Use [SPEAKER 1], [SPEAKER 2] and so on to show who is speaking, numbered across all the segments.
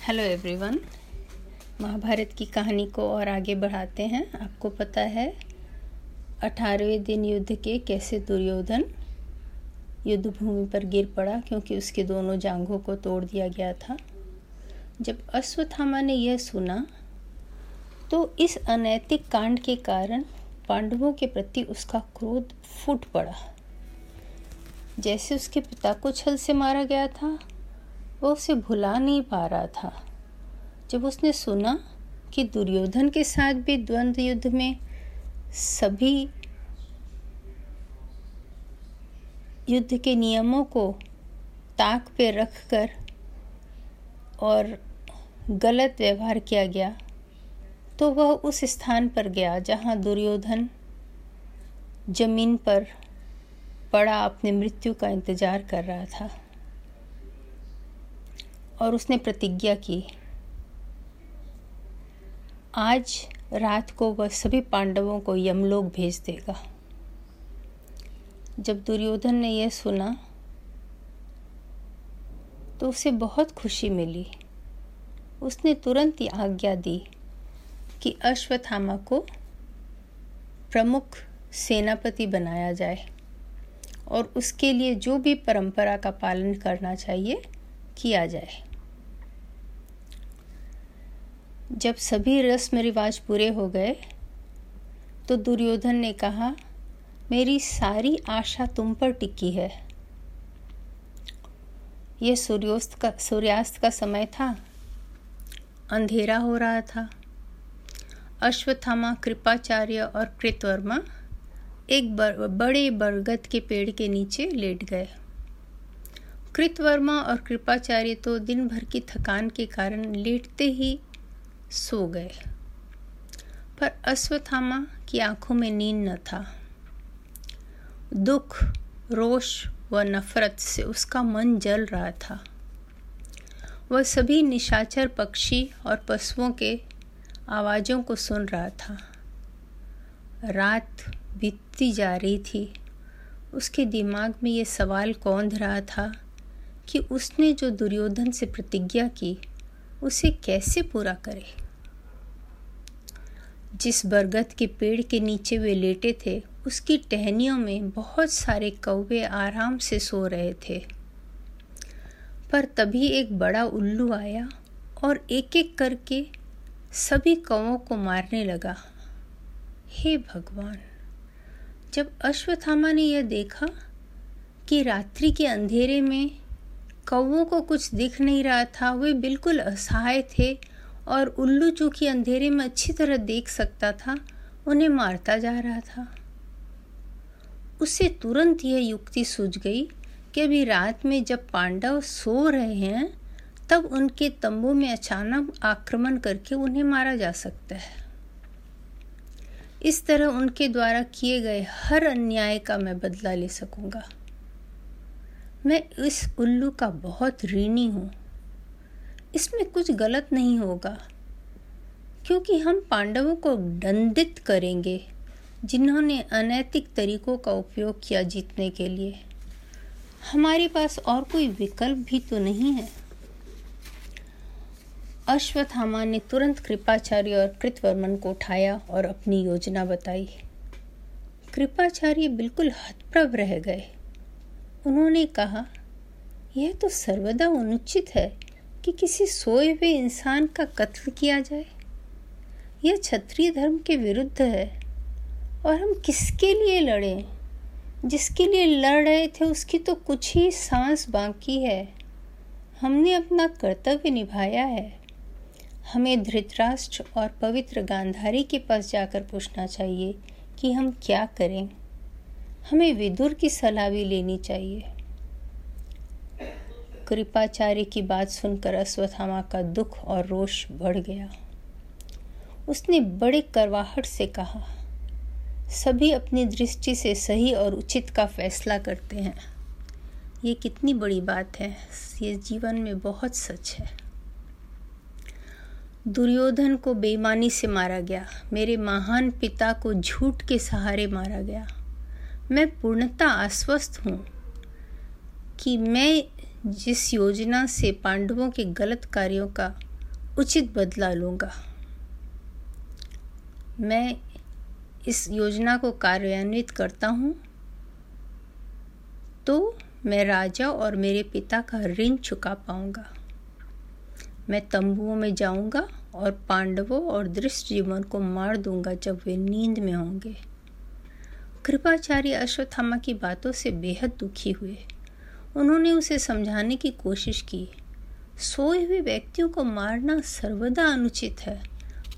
[SPEAKER 1] Hello everyone Mahabharat की कहानी को और आगे बढ़ाते हैं। आपको पता है, अठारहवें दिन युद्ध के कैसे दुर्योधन युद्ध भूमि पर गिर पड़ा, क्योंकि उसके दोनों जांघों को तोड़ दिया गया था। जब अश्वत्थामा ने यह सुना तो इस अनैतिक कांड के कारण पांडवों के प्रति उसका क्रोध फूट पड़ा। जैसे उसके पिता को छल से मारा गया था वो उसे भुला नहीं पा रहा था। जब उसने सुना कि दुर्योधन के साथ भी द्वंद्व युद्ध में सभी युद्ध के नियमों को ताक पे रखकर और गलत व्यवहार किया गया तो वह उस स्थान पर गया जहाँ दुर्योधन ज़मीन पर पड़ा अपने मृत्यु का इंतज़ार कर रहा था। और उसने प्रतिज्ञा की। आज रात को वह सभी पांडवों को यमलोक भेज देगा। जब दुर्योधन ने यह सुना तो उसे बहुत खुशी मिली। उसने तुरंत ही आज्ञा दी कि अश्वत्थामा को प्रमुख सेनापति बनाया जाए और उसके लिए जो भी परंपरा का पालन करना चाहिए, किया जाए। जब सभी रस्म रिवाज पूरे हो गए तो दुर्योधन ने कहा मेरी सारी आशा तुम पर टिकी है। यह सूर्योस्त का सूर्यास्त का समय था। अंधेरा हो रहा था। अश्वत्थामा कृपाचार्य और कृतवर्मा एक बर, बड़े बरगद के पेड़ के नीचे लेट गए। कृतवर्मा और कृपाचार्य तो दिन भर की थकान के कारण लेटते ही सो गए। पर अश्वत्थामा की आँखों में नींद न था। दुख, रोष व नफरत से उसका मन जल रहा था। वह सभी निशाचर पक्षी और पशुओं के आवाज़ों को सुन रहा था। रात बीतती जा रही थी। उसके दिमाग में ये सवाल कौंध रहा था कि उसने जो दुर्योधन से प्रतिज्ञा की उसे कैसे पूरा करे? जिस बरगद के पेड़ के नीचे वे लेटे थे, उसकी टहनियों में बहुत सारे कौवे आराम से सो रहे थे। पर तभी एक बड़ा उल्लू आया और एक एक करके सभी कौवों को मारने लगा। हे भगवान! जब अश्वत्थामा ने यह देखा कि रात्रि के अंधेरे में कौवों को कुछ दिख नहीं रहा था। वे बिल्कुल असहाय थे और उल्लू जो अंधेरे में अच्छी तरह देख सकता था, उन्हें मारता जा रहा था। उसे तुरंत यह युक्ति सूझ गई कि अभी रात में जब पांडव सो रहे हैं, तब उनके तंबू में अचानक आक्रमण करके उन्हें मारा जा सकता है। इस तरह उनके द्वारा किए गए हर अन्याय का मैं बदला ले सकूँगा। मैं इस उल्लू का बहुत ऋणी हूँ। इसमें कुछ गलत नहीं होगा, क्योंकि हम पांडवों को दंडित करेंगे, जिन्होंने अनैतिक तरीकों का उपयोग किया जीतने के लिए। हमारे पास और कोई विकल्प भी तो नहीं है। अश्वत्थामा ने तुरंत कृपाचार्य और कृतवर्मन को उठाया और अपनी योजना बताई। कृपाचार्य बिल्कुल हतप्रभ रह गए। उन्होंने कहा, यह तो सर्वदा अनुचित है कि किसी सोए हुए इंसान का कत्ल किया जाए। यह क्षत्रिय धर्म के विरुद्ध है, और हम किसके लिए लड़े? जिसके लिए लड़ रहे थे उसकी तो कुछ ही सांस बाकी है। हमने अपना कर्तव्य निभाया है। हमें धृतराष्ट्र और पवित्र गांधारी के पास जाकर पूछना चाहिए कि हम क्या करें? हमें विदुर की सलाह भी लेनी चाहिए। कृपाचार्य की बात सुनकर अश्वत्थामा का दुख और रोष बढ़ गया। उसने बड़े करवाहट से कहा, सभी अपनी दृष्टि से सही और उचित का फैसला करते हैं। ये कितनी बड़ी बात है, ये जीवन में बहुत सच है। दुर्योधन को बेईमानी से मारा गया, मेरे महान पिता को झूठ के सहारे मारा गया। मैं पूर्णतः आश्वस्त हूँ कि मैं जिस योजना से पांडवों के गलत कार्यों का उचित बदला लूँगा। मैं इस योजना को कार्यान्वित करता हूँ तो मैं राजा और मेरे पिता का ऋण चुका पाऊँगा। मैं तंबुओं में जाऊँगा और पांडवों और दृष्ट जीवन को मार दूँगा जब वे नींद में होंगे। कृपाचार्य अश्वत्थामा की बातों से बेहद दुखी हुए। उन्होंने उसे समझाने की कोशिश की। सोए हुए व्यक्तियों को मारना सर्वदा अनुचित है।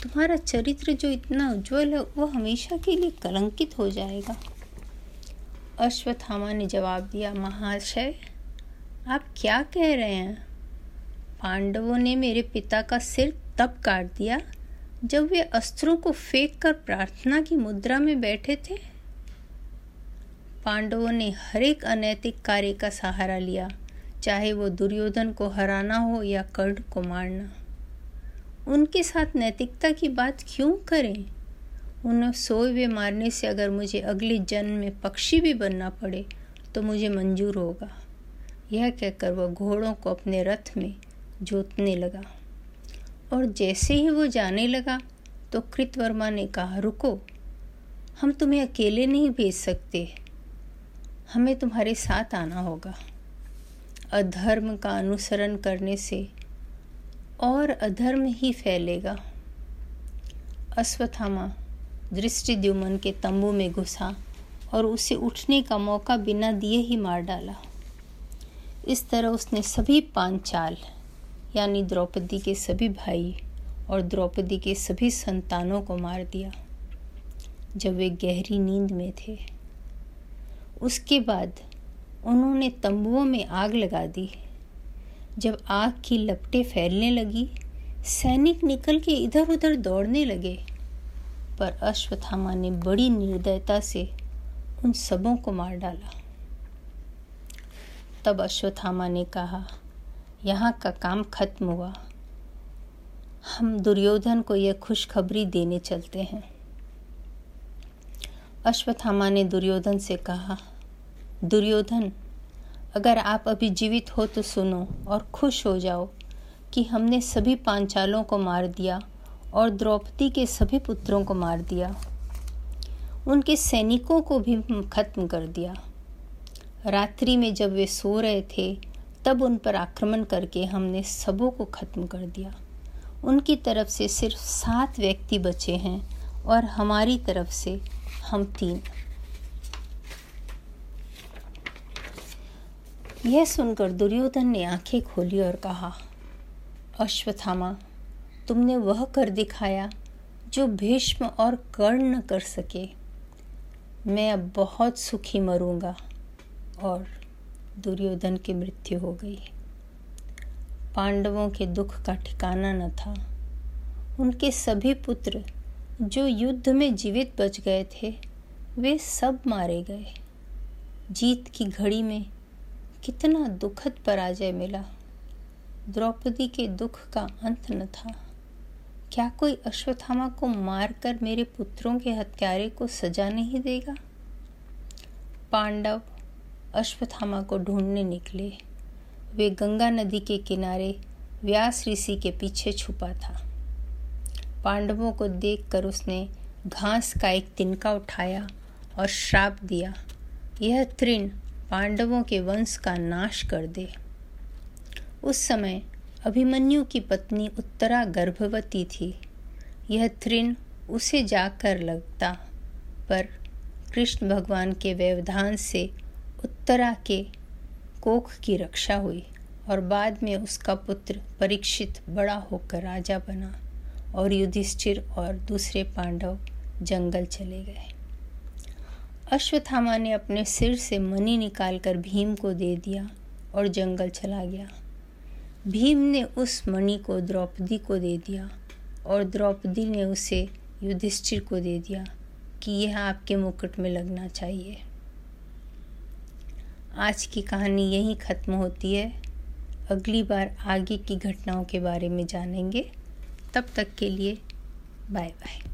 [SPEAKER 1] तुम्हारा चरित्र जो इतना उज्जवल है, वो हमेशा के लिए कलंकित हो जाएगा। अश्वत्थामा ने जवाब दिया, महाशय, आप क्या कह रहे हैं? पांडवों ने मेरे पिता का सिर तब काट दिया जब वे अस्त्रों को फेंक कर प्रार्थना की मुद्रा में बैठे थे। पांडवों ने हर एक अनैतिक कार्य का सहारा लिया, चाहे वो दुर्योधन को हराना हो या कर्ण को मारना। उनके साथ नैतिकता की बात क्यों करें? उन्हें सोए हुए मारने से अगर मुझे अगले जन्म में पक्षी भी बनना पड़े तो मुझे मंजूर होगा। यह कहकर वह घोड़ों को अपने रथ में जोतने लगा। और जैसे ही वो जाने लगा तो कृतवर्मा ने कहा, रुको, हम तुम्हें अकेले नहीं भेज सकते। हमें तुम्हारे साथ आना होगा। अधर्म का अनुसरण करने से और अधर्म ही फैलेगा। अश्वत्थामा दृष्टिद्युमन के तंबू में घुसा और उसे उठने का मौका बिना दिए ही मार डाला। इस तरह उसने सभी पांचाल, यानी द्रौपदी के सभी भाई और द्रौपदी के सभी संतानों को मार दिया। जब वे गहरी नींद में थे उसके बाद उन्होंने तंबुओं में आग लगा दी। जब आग की लपटें फैलने लगी, सैनिक निकल के इधर उधर दौड़ने लगे। पर अश्वत्थामा ने बड़ी निर्दयता से उन सबों को मार डाला। तब अश्वत्थामा ने कहा, यहाँ का काम खत्म हुआ। हम दुर्योधन को यह खुशखबरी देने चलते हैं। अश्वत्थामा ने दुर्योधन से कहा दुर्योधन, अगर आप अभी जीवित हो तो सुनो और खुश हो जाओ कि हमने सभी पांचालों को मार दिया और द्रौपदी के सभी पुत्रों को मार दिया। उनके सैनिकों को भी खत्म कर दिया। रात्रि में जब वे सो रहे थे, तब उन पर आक्रमण करके हमने सबों को खत्म कर दिया। उनकी तरफ़ से सिर्फ़ सात व्यक्ति बचे हैं और हमारी तरफ़ से हम तीन। यह सुनकर दुर्योधन ने आँखें खोली और कहा, अश्वत्थामा, तुमने वह कर दिखाया जो भीष्म और कर्ण न कर सके। मैं अब बहुत सुखी मरूँगा और दुर्योधन की मृत्यु हो गई। पांडवों के दुख का ठिकाना न था। उनके सभी पुत्र जो युद्ध में जीवित बच गए थे, वे सब मारे गए। जीत की घड़ी में कितना दुखद पराजय मिला। द्रौपदी के दुख का अंत न था। क्या कोई अश्वत्थामा को मारकर मेरे पुत्रों के हत्यारे को सजा नहीं देगा? पांडव अश्वत्थामा को ढूँढने निकले। वे गंगा नदी के किनारे व्यास ऋषि के पीछे छुपा था। पांडवों को देखकर उसने घास का एक तिनका उठाया और श्राप दिया। यह तृण पांडवों के वंश का नाश कर दे। उस समय अभिमन्यु की पत्नी उत्तरा गर्भवती थी। यह तृण उसे जाकर लगता, पर कृष्ण भगवान के व्यवधान से उत्तरा के कोख की रक्षा हुई और बाद में उसका पुत्र परीक्षित बड़ा होकर राजा बना और युधिष्ठिर और दूसरे पांडव जंगल चले गए। अश्वत्थामा ने अपने सिर से मणि निकालकर भीम को दे दिया और जंगल चला गया। भीम ने उस मणि को द्रौपदी को दे दिया और द्रौपदी ने उसे युधिष्ठिर को दे दिया कि यह आपके मुकुट में लगना चाहिए। आज की कहानी यहीं ख़त्म होती है। अगली बार आगे की घटनाओं के बारे में जानेंगे। तब तक के लिए बाय बाय